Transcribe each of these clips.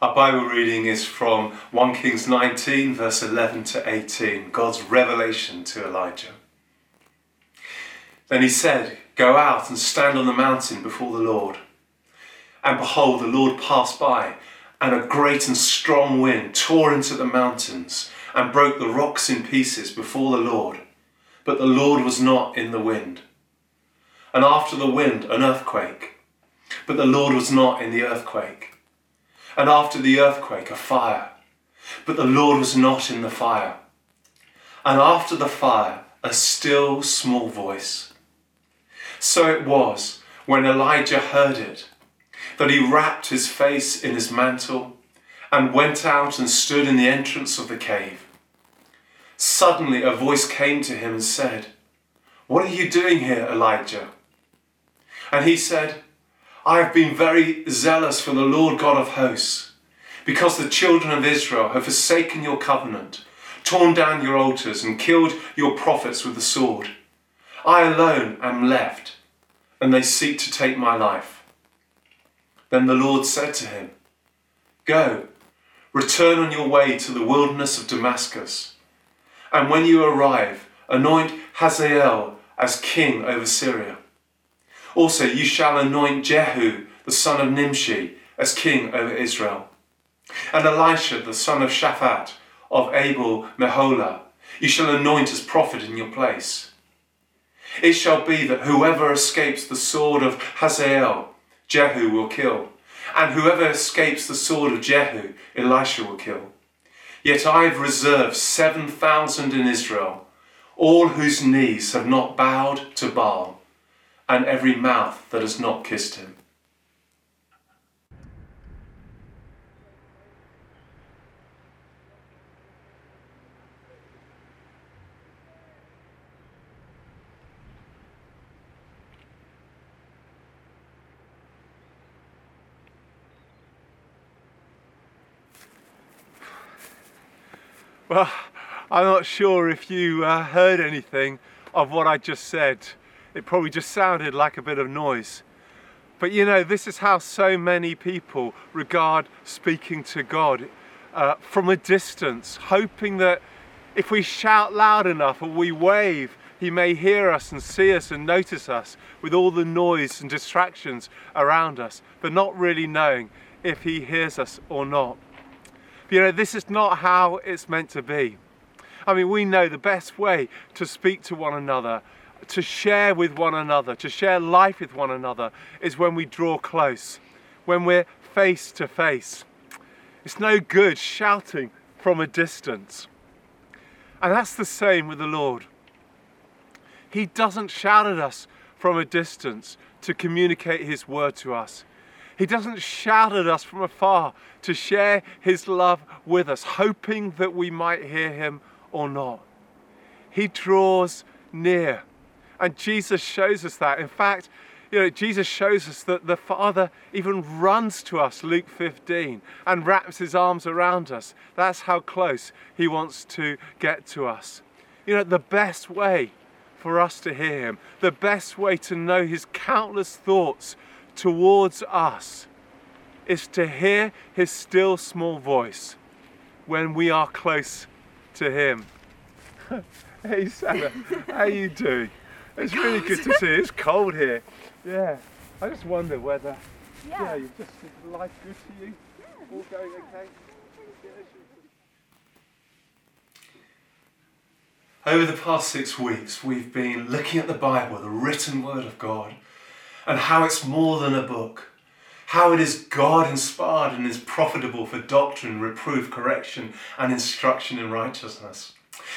Our Bible reading is from 1 Kings 19, verse 11 to 18, God's revelation to Elijah. Then he said, Go out and stand on the mountain before the Lord. And behold, the Lord passed by, and a great and strong wind tore into the mountains and broke the rocks in pieces before the Lord. But the Lord was not in the wind. And after the wind, an earthquake. But the Lord was not in the earthquake and after the earthquake, a fire. But the Lord was not in the fire. And after the fire, a still small voice. So it was when Elijah heard it that he wrapped his face in his mantle and went out and stood in the entrance of the cave. Suddenly a voice came to him and said, What are you doing here, Elijah? And he said, I have been very zealous for the Lord God of hosts, because the children of Israel have forsaken your covenant, torn down your altars, and killed your prophets with the sword. I alone am left, and they seek to take my life. Then the Lord said to him, Go, return on your way to the wilderness of Damascus, and when you arrive, anoint Hazael as king over Syria. Also, you shall anoint Jehu, the son of Nimshi, as king over Israel. And Elisha, the son of Shaphat, of Abel Meholah, you shall anoint as prophet in your place. It shall be that whoever escapes the sword of Hazael, Jehu will kill, and whoever escapes the sword of Jehu, Elisha will kill. Yet I have reserved seven thousand in Israel, all whose knees have not bowed to Baal and every mouth that has not kissed him. Well, I'm not sure if you uh, heard anything of what I just said it probably just sounded like a bit of noise. But you know, this is how so many people regard speaking to God uh, from a distance, hoping that if we shout loud enough or we wave, He may hear us and see us and notice us with all the noise and distractions around us, but not really knowing if He hears us or not. But, you know, this is not how it's meant to be. I mean, we know the best way to speak to one another to share with one another, to share life with one another, is when we draw close, when we're face to face. It's no good shouting from a distance. And that's the same with the Lord. He doesn't shout at us from a distance to communicate His word to us. He doesn't shout at us from afar to share His love with us, hoping that we might hear Him or not. He draws near and Jesus shows us that. In fact, you know, Jesus shows us that the Father even runs to us, Luke 15, and wraps his arms around us. That's how close he wants to get to us. You know, the best way for us to hear him, the best way to know his countless thoughts towards us, is to hear his still small voice when we are close to him. hey, Sarah, how you doing? It's really good to see. It's cold here. Yeah. I just wonder whether, yeah, yeah you just life good to you? Yeah. All going okay? Over the past six weeks, we've been looking at the Bible, the written word of God, and how it's more than a book. How it is God inspired and is profitable for doctrine, reproof, correction, and instruction in righteousness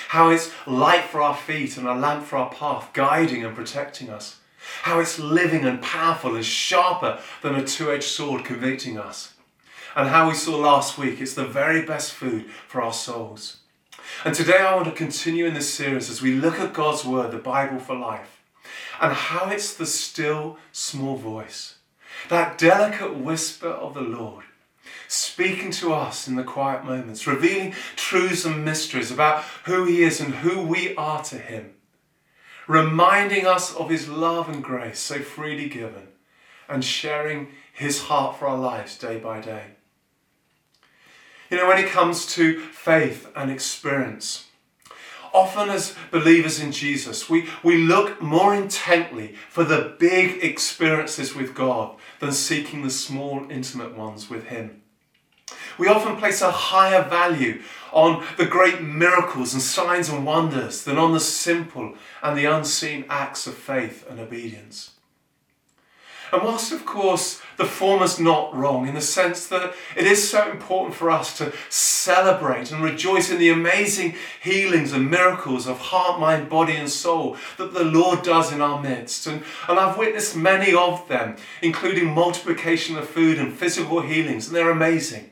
how it's light for our feet and a lamp for our path, guiding and protecting us, how it's living and powerful and sharper than a two edged sword, convicting us, and how we saw last week it's the very best food for our souls. And today I want to continue in this series as we look at God's Word, the Bible for life, and how it's the still small voice, that delicate whisper of the Lord speaking to us in the quiet moments, revealing truths and mysteries about who He is and who we are to Him, reminding us of His love and grace so freely given, and sharing His heart for our lives day by day. You know, when it comes to faith and experience, often as believers in Jesus, we, we look more intently for the big experiences with God than seeking the small, intimate ones with Him. We often place a higher value on the great miracles and signs and wonders than on the simple and the unseen acts of faith and obedience. And whilst, of course, the former's not wrong in the sense that it is so important for us to celebrate and rejoice in the amazing healings and miracles of heart, mind, body, and soul that the Lord does in our midst. And, and I've witnessed many of them, including multiplication of food and physical healings, and they're amazing.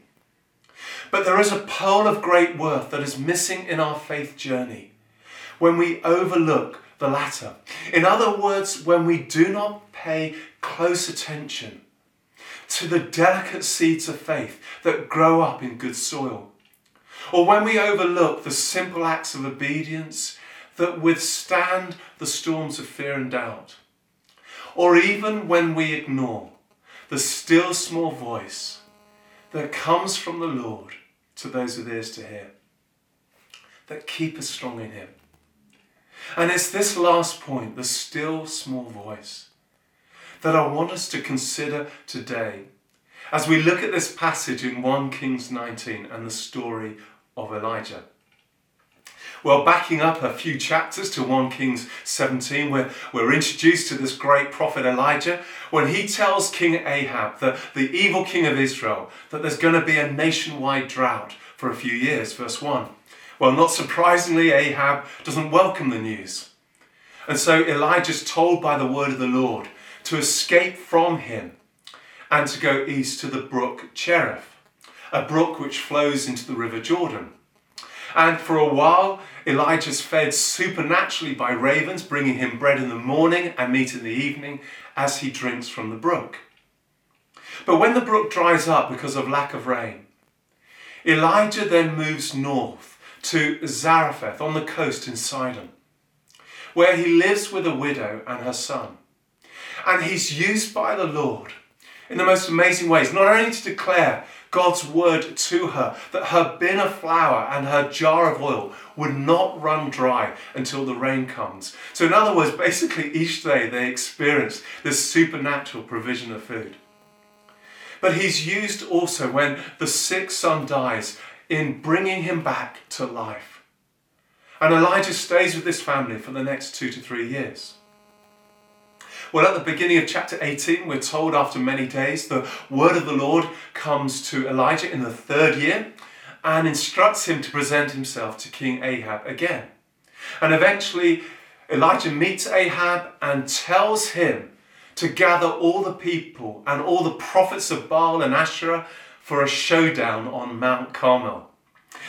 But there is a pearl of great worth that is missing in our faith journey. When we overlook the latter. In other words, when we do not pay close attention to the delicate seeds of faith that grow up in good soil, or when we overlook the simple acts of obedience that withstand the storms of fear and doubt, or even when we ignore the still small voice that comes from the Lord to those with ears to hear, that keep us strong in Him. And it's this last point, the still small voice, that I want us to consider today as we look at this passage in 1 Kings 19 and the story of Elijah. Well, backing up a few chapters to 1 Kings 17, where we're introduced to this great prophet Elijah, when he tells King Ahab, the, the evil king of Israel, that there's going to be a nationwide drought for a few years. Verse 1. Well, not surprisingly, Ahab doesn't welcome the news. And so Elijah's told by the word of the Lord to escape from him and to go east to the brook Cherith, a brook which flows into the river Jordan. And for a while, Elijah's fed supernaturally by ravens, bringing him bread in the morning and meat in the evening as he drinks from the brook. But when the brook dries up because of lack of rain, Elijah then moves north to Zarephath on the coast in Sidon, where he lives with a widow and her son. And he's used by the Lord in the most amazing ways, not only to declare God's word to her that her bin of flour and her jar of oil would not run dry until the rain comes. So, in other words, basically each day they experience this supernatural provision of food. But he's used also when the sick son dies in bringing him back to life. And Elijah stays with this family for the next two to three years. Well, at the beginning of chapter 18, we're told after many days the word of the Lord comes to Elijah in the third year and instructs him to present himself to King Ahab again. And eventually, Elijah meets Ahab and tells him to gather all the people and all the prophets of Baal and Asherah for a showdown on Mount Carmel.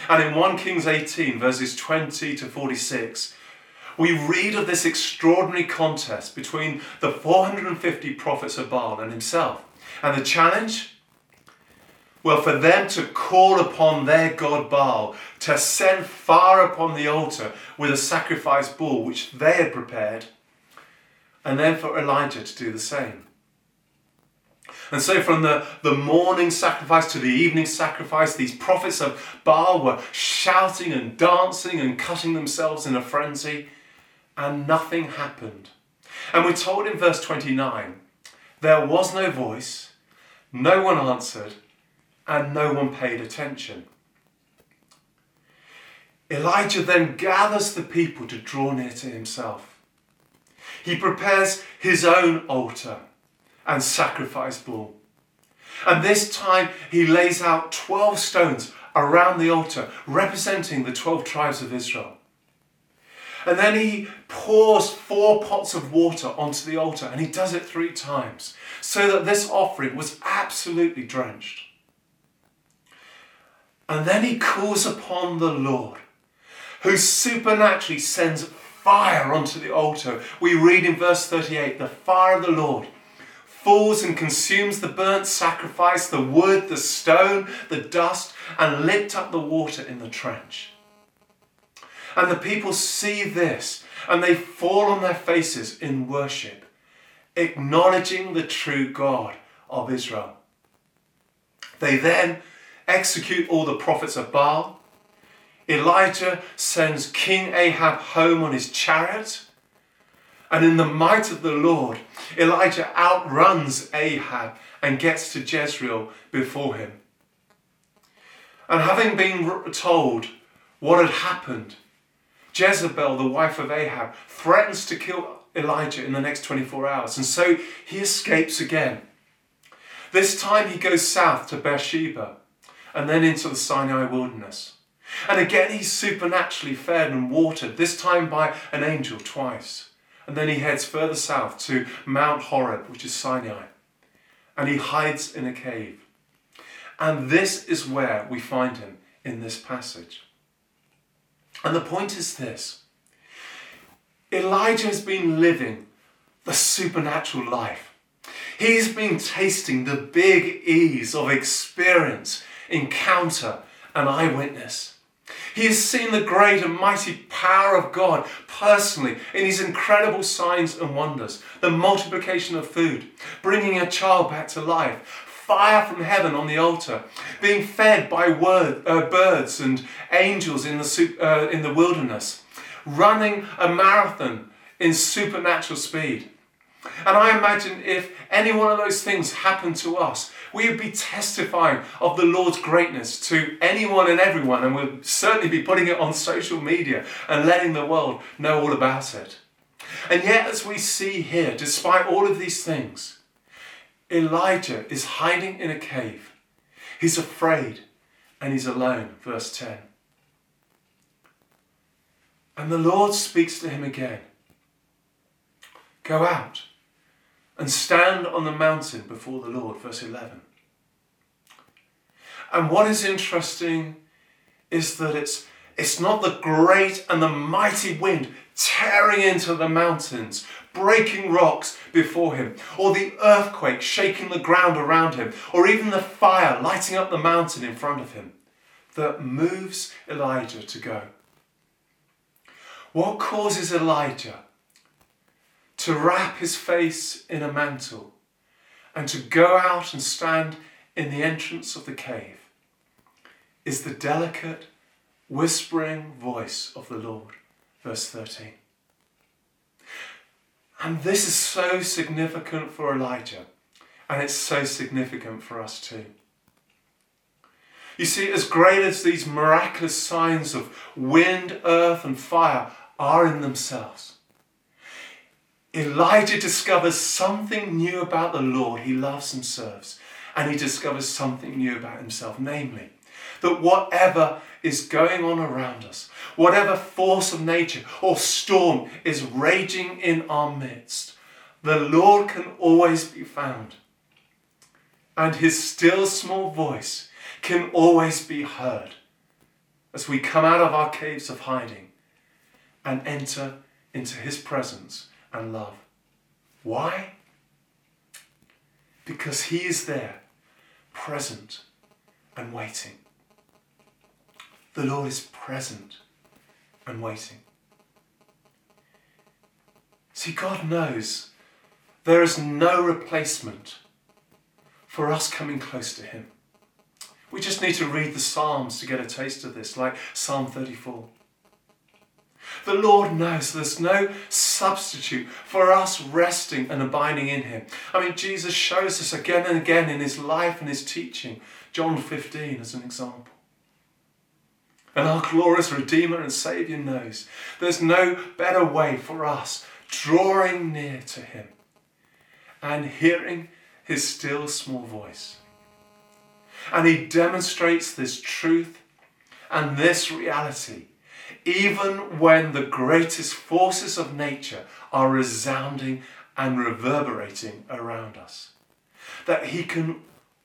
And in 1 Kings 18, verses 20 to 46, we read of this extraordinary contest between the 450 prophets of Baal and himself. And the challenge? Well, for them to call upon their god Baal to send fire upon the altar with a sacrifice bull which they had prepared, and then for Elijah to do the same. And so, from the, the morning sacrifice to the evening sacrifice, these prophets of Baal were shouting and dancing and cutting themselves in a frenzy and nothing happened. And we're told in verse 29 there was no voice, no one answered, and no one paid attention. Elijah then gathers the people to draw near to himself. He prepares his own altar and sacrifice bull. And this time he lays out 12 stones around the altar, representing the 12 tribes of Israel. And then he pours four pots of water onto the altar, and he does it three times, so that this offering was absolutely drenched. And then he calls upon the Lord, who supernaturally sends fire onto the altar. We read in verse 38 the fire of the Lord falls and consumes the burnt sacrifice, the wood, the stone, the dust, and lit up the water in the trench. And the people see this and they fall on their faces in worship, acknowledging the true God of Israel. They then execute all the prophets of Baal. Elijah sends King Ahab home on his chariot. And in the might of the Lord, Elijah outruns Ahab and gets to Jezreel before him. And having been told what had happened, Jezebel, the wife of Ahab, threatens to kill Elijah in the next 24 hours. And so he escapes again. This time he goes south to Beersheba and then into the Sinai wilderness. And again he's supernaturally fed and watered, this time by an angel twice. And then he heads further south to Mount Horeb, which is Sinai. And he hides in a cave. And this is where we find him in this passage. And the point is this Elijah has been living the supernatural life. He's been tasting the big E's of experience, encounter, and eyewitness. He has seen the great and mighty power of God personally in his incredible signs and wonders, the multiplication of food, bringing a child back to life, fire from heaven on the altar, being fed by word, uh, birds and angels in the, uh, in the wilderness, running a marathon in supernatural speed. And I imagine if any one of those things happened to us, we would be testifying of the Lord's greatness to anyone and everyone, and we'd certainly be putting it on social media and letting the world know all about it. And yet, as we see here, despite all of these things, Elijah is hiding in a cave. He's afraid and he's alone. Verse 10. And the Lord speaks to him again Go out and stand on the mountain before the Lord. Verse 11. And what is interesting is that it's, it's not the great and the mighty wind tearing into the mountains, breaking rocks before him, or the earthquake shaking the ground around him, or even the fire lighting up the mountain in front of him that moves Elijah to go. What causes Elijah to wrap his face in a mantle and to go out and stand in the entrance of the cave is the delicate, whispering voice of the Lord. Verse 13. And this is so significant for Elijah, and it's so significant for us too. You see, as great as these miraculous signs of wind, earth, and fire are in themselves, Elijah discovers something new about the Lord he loves and serves, and he discovers something new about himself, namely, that whatever is going on around us, whatever force of nature or storm is raging in our midst, the Lord can always be found. And his still small voice can always be heard as we come out of our caves of hiding and enter into his presence and love. Why? Because he is there, present and waiting. The Lord is present and waiting. See, God knows there is no replacement for us coming close to Him. We just need to read the Psalms to get a taste of this, like Psalm 34. The Lord knows there's no substitute for us resting and abiding in Him. I mean, Jesus shows us again and again in His life and His teaching. John 15 as an example. And our glorious Redeemer and Saviour knows there's no better way for us drawing near to Him and hearing His still small voice. And He demonstrates this truth and this reality even when the greatest forces of nature are resounding and reverberating around us. That He can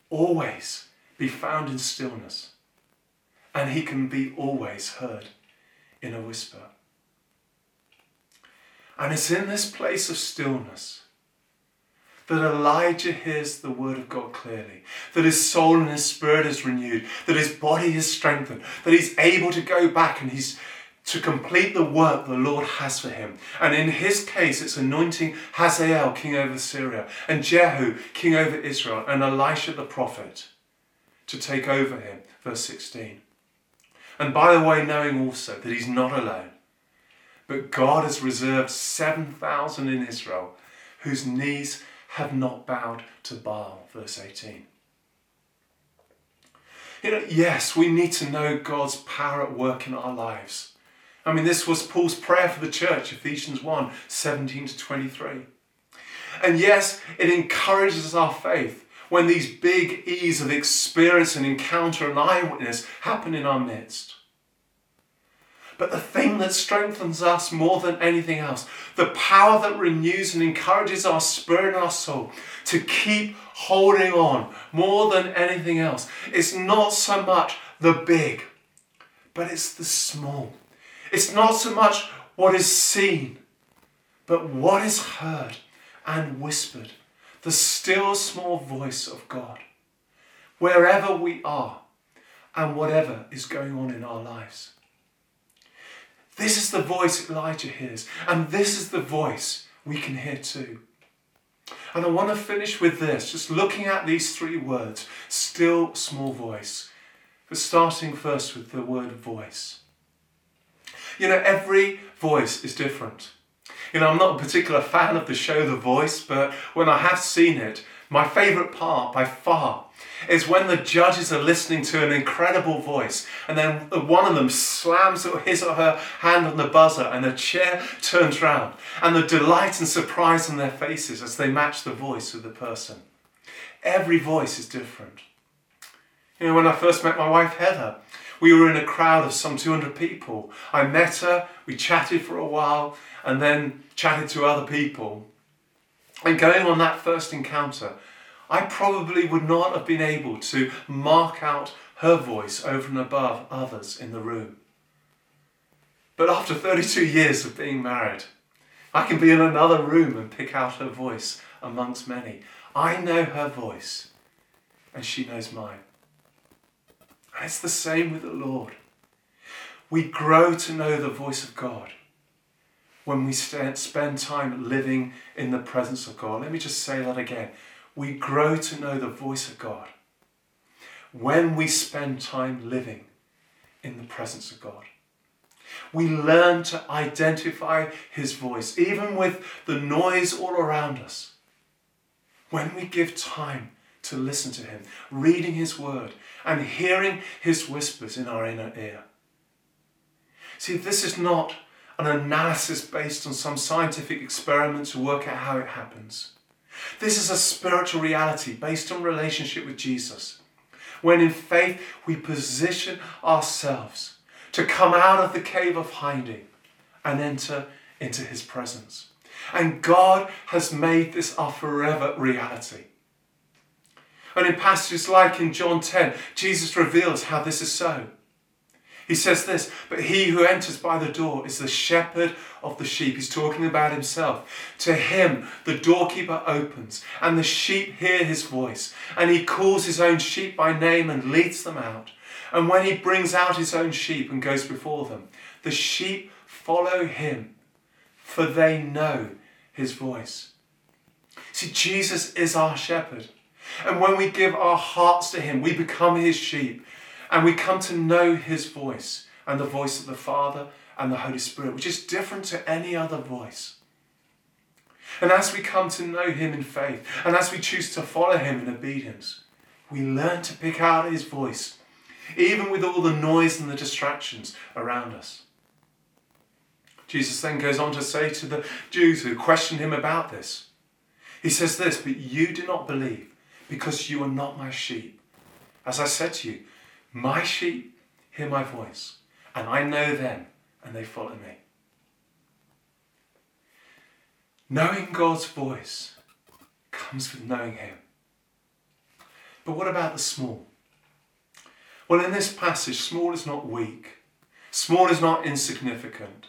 always be found in stillness and he can be always heard in a whisper. And it's in this place of stillness that Elijah hears the word of God clearly, that his soul and his spirit is renewed, that his body is strengthened, that he's able to go back and he's to complete the work the Lord has for him. And in his case, it's anointing Hazael, king over Syria, and Jehu, king over Israel, and Elisha the prophet to take over him. Verse 16. And by the way, knowing also that he's not alone, but God has reserved 7,000 in Israel whose knees have not bowed to Baal. Verse 18. You know, yes, we need to know God's power at work in our lives. I mean, this was Paul's prayer for the church, Ephesians 1 17 to 23. And yes, it encourages our faith when these big E's of experience and encounter and eyewitness happen in our midst. But the thing that strengthens us more than anything else, the power that renews and encourages our spirit and our soul to keep holding on more than anything else, is not so much the big, but it's the small. It's not so much what is seen, but what is heard and whispered, the still small voice of God, wherever we are and whatever is going on in our lives. This is the voice Elijah hears, and this is the voice we can hear too. And I want to finish with this, just looking at these three words still small voice. But starting first with the word voice. You know, every voice is different. You know, I'm not a particular fan of the show The Voice, but when I have seen it, my favourite part by far is when the judges are listening to an incredible voice and then one of them slams his or her hand on the buzzer and the chair turns round and the delight and surprise on their faces as they match the voice with the person. Every voice is different. You know, when I first met my wife Heather, we were in a crowd of some 200 people. I met her, we chatted for a while, and then chatted to other people. And going on that first encounter, I probably would not have been able to mark out her voice over and above others in the room. But after 32 years of being married, I can be in another room and pick out her voice amongst many. I know her voice, and she knows mine. And it's the same with the Lord. We grow to know the voice of God when we spend time living in the presence of God. Let me just say that again we grow to know the voice of God when we spend time living in the presence of God. We learn to identify His voice, even with the noise all around us. When we give time to listen to Him, reading His Word, and hearing His whispers in our inner ear. See, this is not an analysis based on some scientific experiment to work out how it happens. This is a spiritual reality based on relationship with Jesus. When in faith we position ourselves to come out of the cave of hiding and enter into his presence. And God has made this our forever reality. And in passages like in John 10, Jesus reveals how this is so. He says this, but he who enters by the door is the shepherd of the sheep. He's talking about himself. To him, the doorkeeper opens, and the sheep hear his voice, and he calls his own sheep by name and leads them out. And when he brings out his own sheep and goes before them, the sheep follow him, for they know his voice. See, Jesus is our shepherd. And when we give our hearts to him, we become his sheep. And we come to know his voice and the voice of the Father and the Holy Spirit, which is different to any other voice. And as we come to know him in faith, and as we choose to follow him in obedience, we learn to pick out his voice, even with all the noise and the distractions around us. Jesus then goes on to say to the Jews who question him about this, He says this, but you do not believe because you are not my sheep. As I said to you, my sheep hear my voice, and I know them, and they follow me. Knowing God's voice comes with knowing Him. But what about the small? Well, in this passage, small is not weak, small is not insignificant,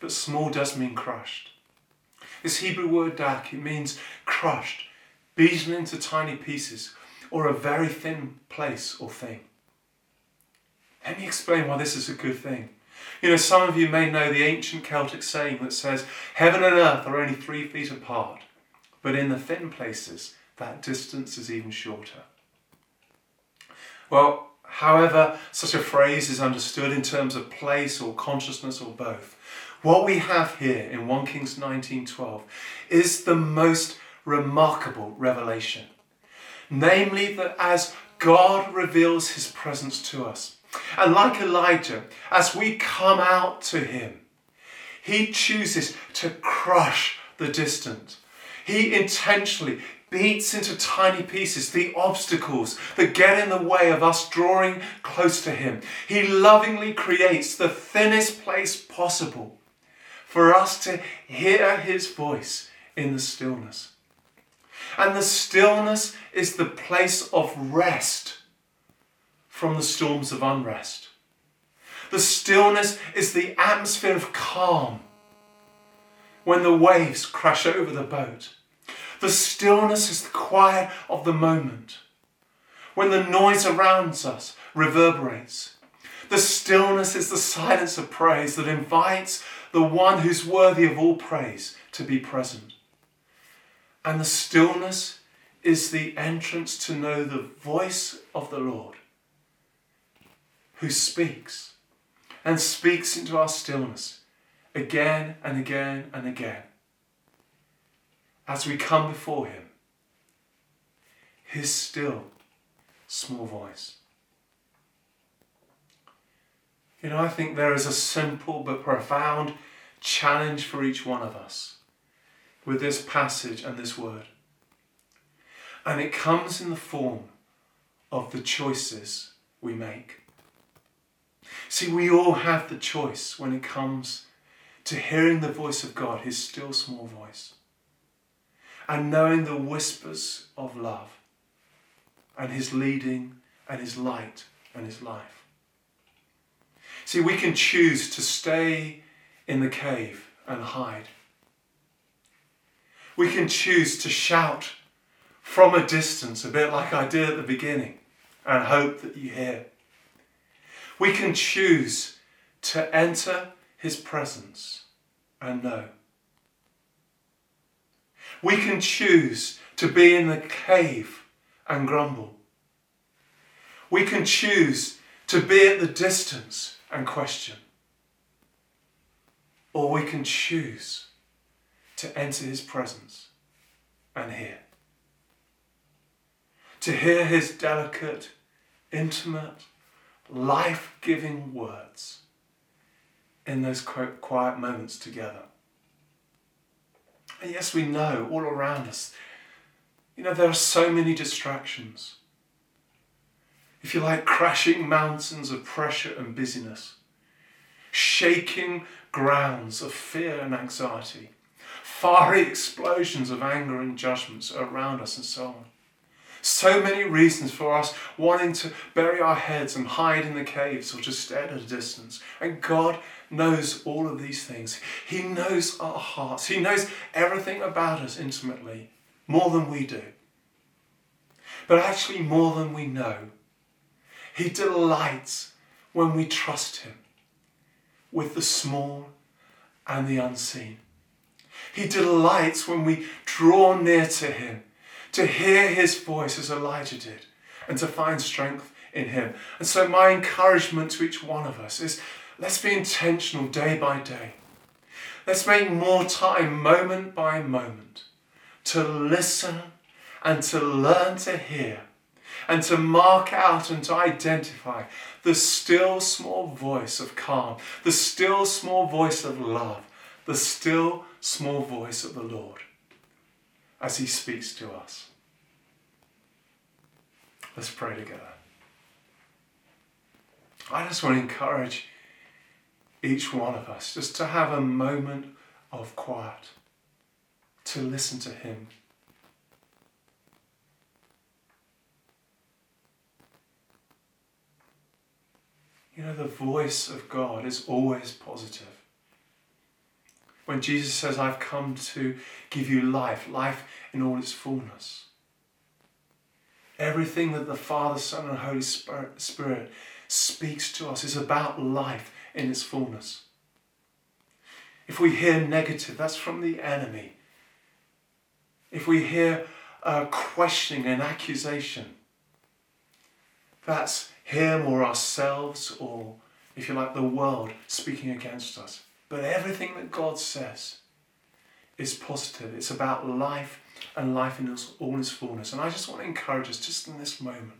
but small does mean crushed. This Hebrew word dak, it means crushed, beaten into tiny pieces, or a very thin place or thing. Let me explain why this is a good thing. You know, some of you may know the ancient Celtic saying that says, Heaven and earth are only three feet apart, but in the thin places, that distance is even shorter. Well, however, such a phrase is understood in terms of place or consciousness or both, what we have here in 1 Kings 19:12 is the most remarkable revelation. Namely, that as God reveals his presence to us, and like Elijah, as we come out to him, he chooses to crush the distant. He intentionally beats into tiny pieces the obstacles that get in the way of us drawing close to Him. He lovingly creates the thinnest place possible for us to hear His voice in the stillness. And the stillness is the place of rest from the storms of unrest. The stillness is the atmosphere of calm when the waves crash over the boat. The stillness is the quiet of the moment when the noise around us reverberates. The stillness is the silence of praise that invites the one who's worthy of all praise to be present. And the stillness is the entrance to know the voice of the Lord who speaks and speaks into our stillness again and again and again. As we come before Him, His still small voice. You know, I think there is a simple but profound challenge for each one of us with this passage and this word. And it comes in the form of the choices we make. See, we all have the choice when it comes to hearing the voice of God, his still small voice, and knowing the whispers of love, and his leading, and his light, and his life. See, we can choose to stay in the cave and hide. We can choose to shout from a distance, a bit like I did at the beginning, and hope that you hear. We can choose to enter his presence and know. We can choose to be in the cave and grumble. We can choose to be at the distance and question. Or we can choose to enter his presence and hear. To hear his delicate, intimate, life giving words in those quiet moments together. And yes, we know all around us, you know, there are so many distractions. If you like, crashing mountains of pressure and busyness, shaking grounds of fear and anxiety, fiery explosions of anger and judgments around us, and so on. So many reasons for us wanting to bury our heads and hide in the caves or just stand at a distance. And God knows all of these things. He knows our hearts. He knows everything about us intimately, more than we do. But actually, more than we know. He delights when we trust Him with the small and the unseen. He delights when we draw near to Him to hear his voice as Elijah did and to find strength in him. And so, my encouragement to each one of us is let's be intentional day by day. Let's make more time, moment by moment, to listen and to learn to hear and to mark out and to identify the still small voice of calm, the still small voice of love, the still small voice of the Lord as He speaks to us. Let's pray together. I just want to encourage each one of us just to have a moment of quiet, to listen to Him. You know, the voice of God is always positive. When Jesus says, I've come to give you life, life in all its fullness. Everything that the Father, Son, and Holy Spirit speaks to us is about life in its fullness. If we hear negative, that's from the enemy. If we hear uh, questioning and accusation, That's him or ourselves or, if you like, the world speaking against us. But everything that God says is positive. It's about life and life in all its fullness. And I just want to encourage us just in this moment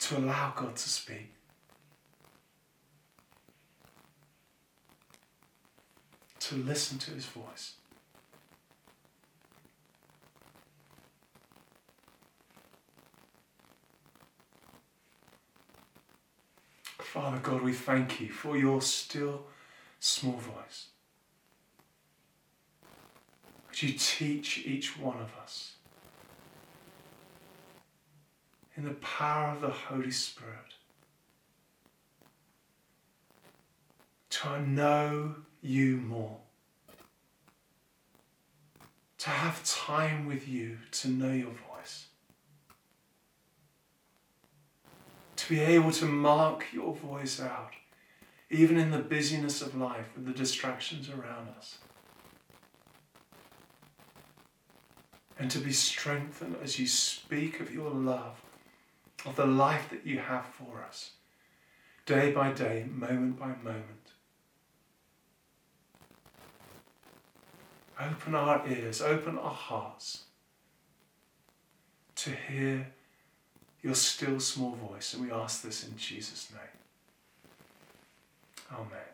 to allow God to speak. To listen to his voice. Father God, we thank you for your still small voice. Would you teach each one of us in the power of the Holy Spirit to know you more, to have time with you, to know your voice. Be able to mark your voice out, even in the busyness of life with the distractions around us. And to be strengthened as you speak of your love, of the life that you have for us, day by day, moment by moment. Open our ears, open our hearts to hear your still small voice. And we ask this in Jesus' name. Amen.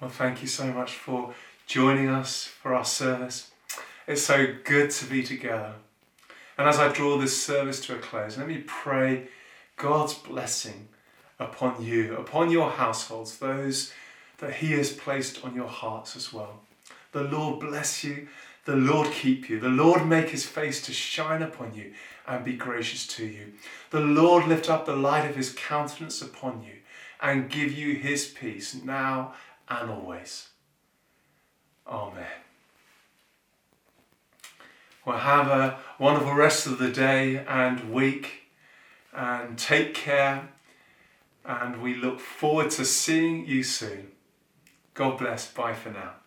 Well, thank you so much for joining us for our service. It's so good to be together. And as I draw this service to a close, let me pray God's blessing upon you, upon your households, those that He has placed on your hearts as well. The Lord bless you. The Lord keep you. The Lord make his face to shine upon you and be gracious to you. The Lord lift up the light of his countenance upon you and give you his peace now and always. Amen. Well, have a wonderful rest of the day and week and take care. And we look forward to seeing you soon. God bless. Bye for now.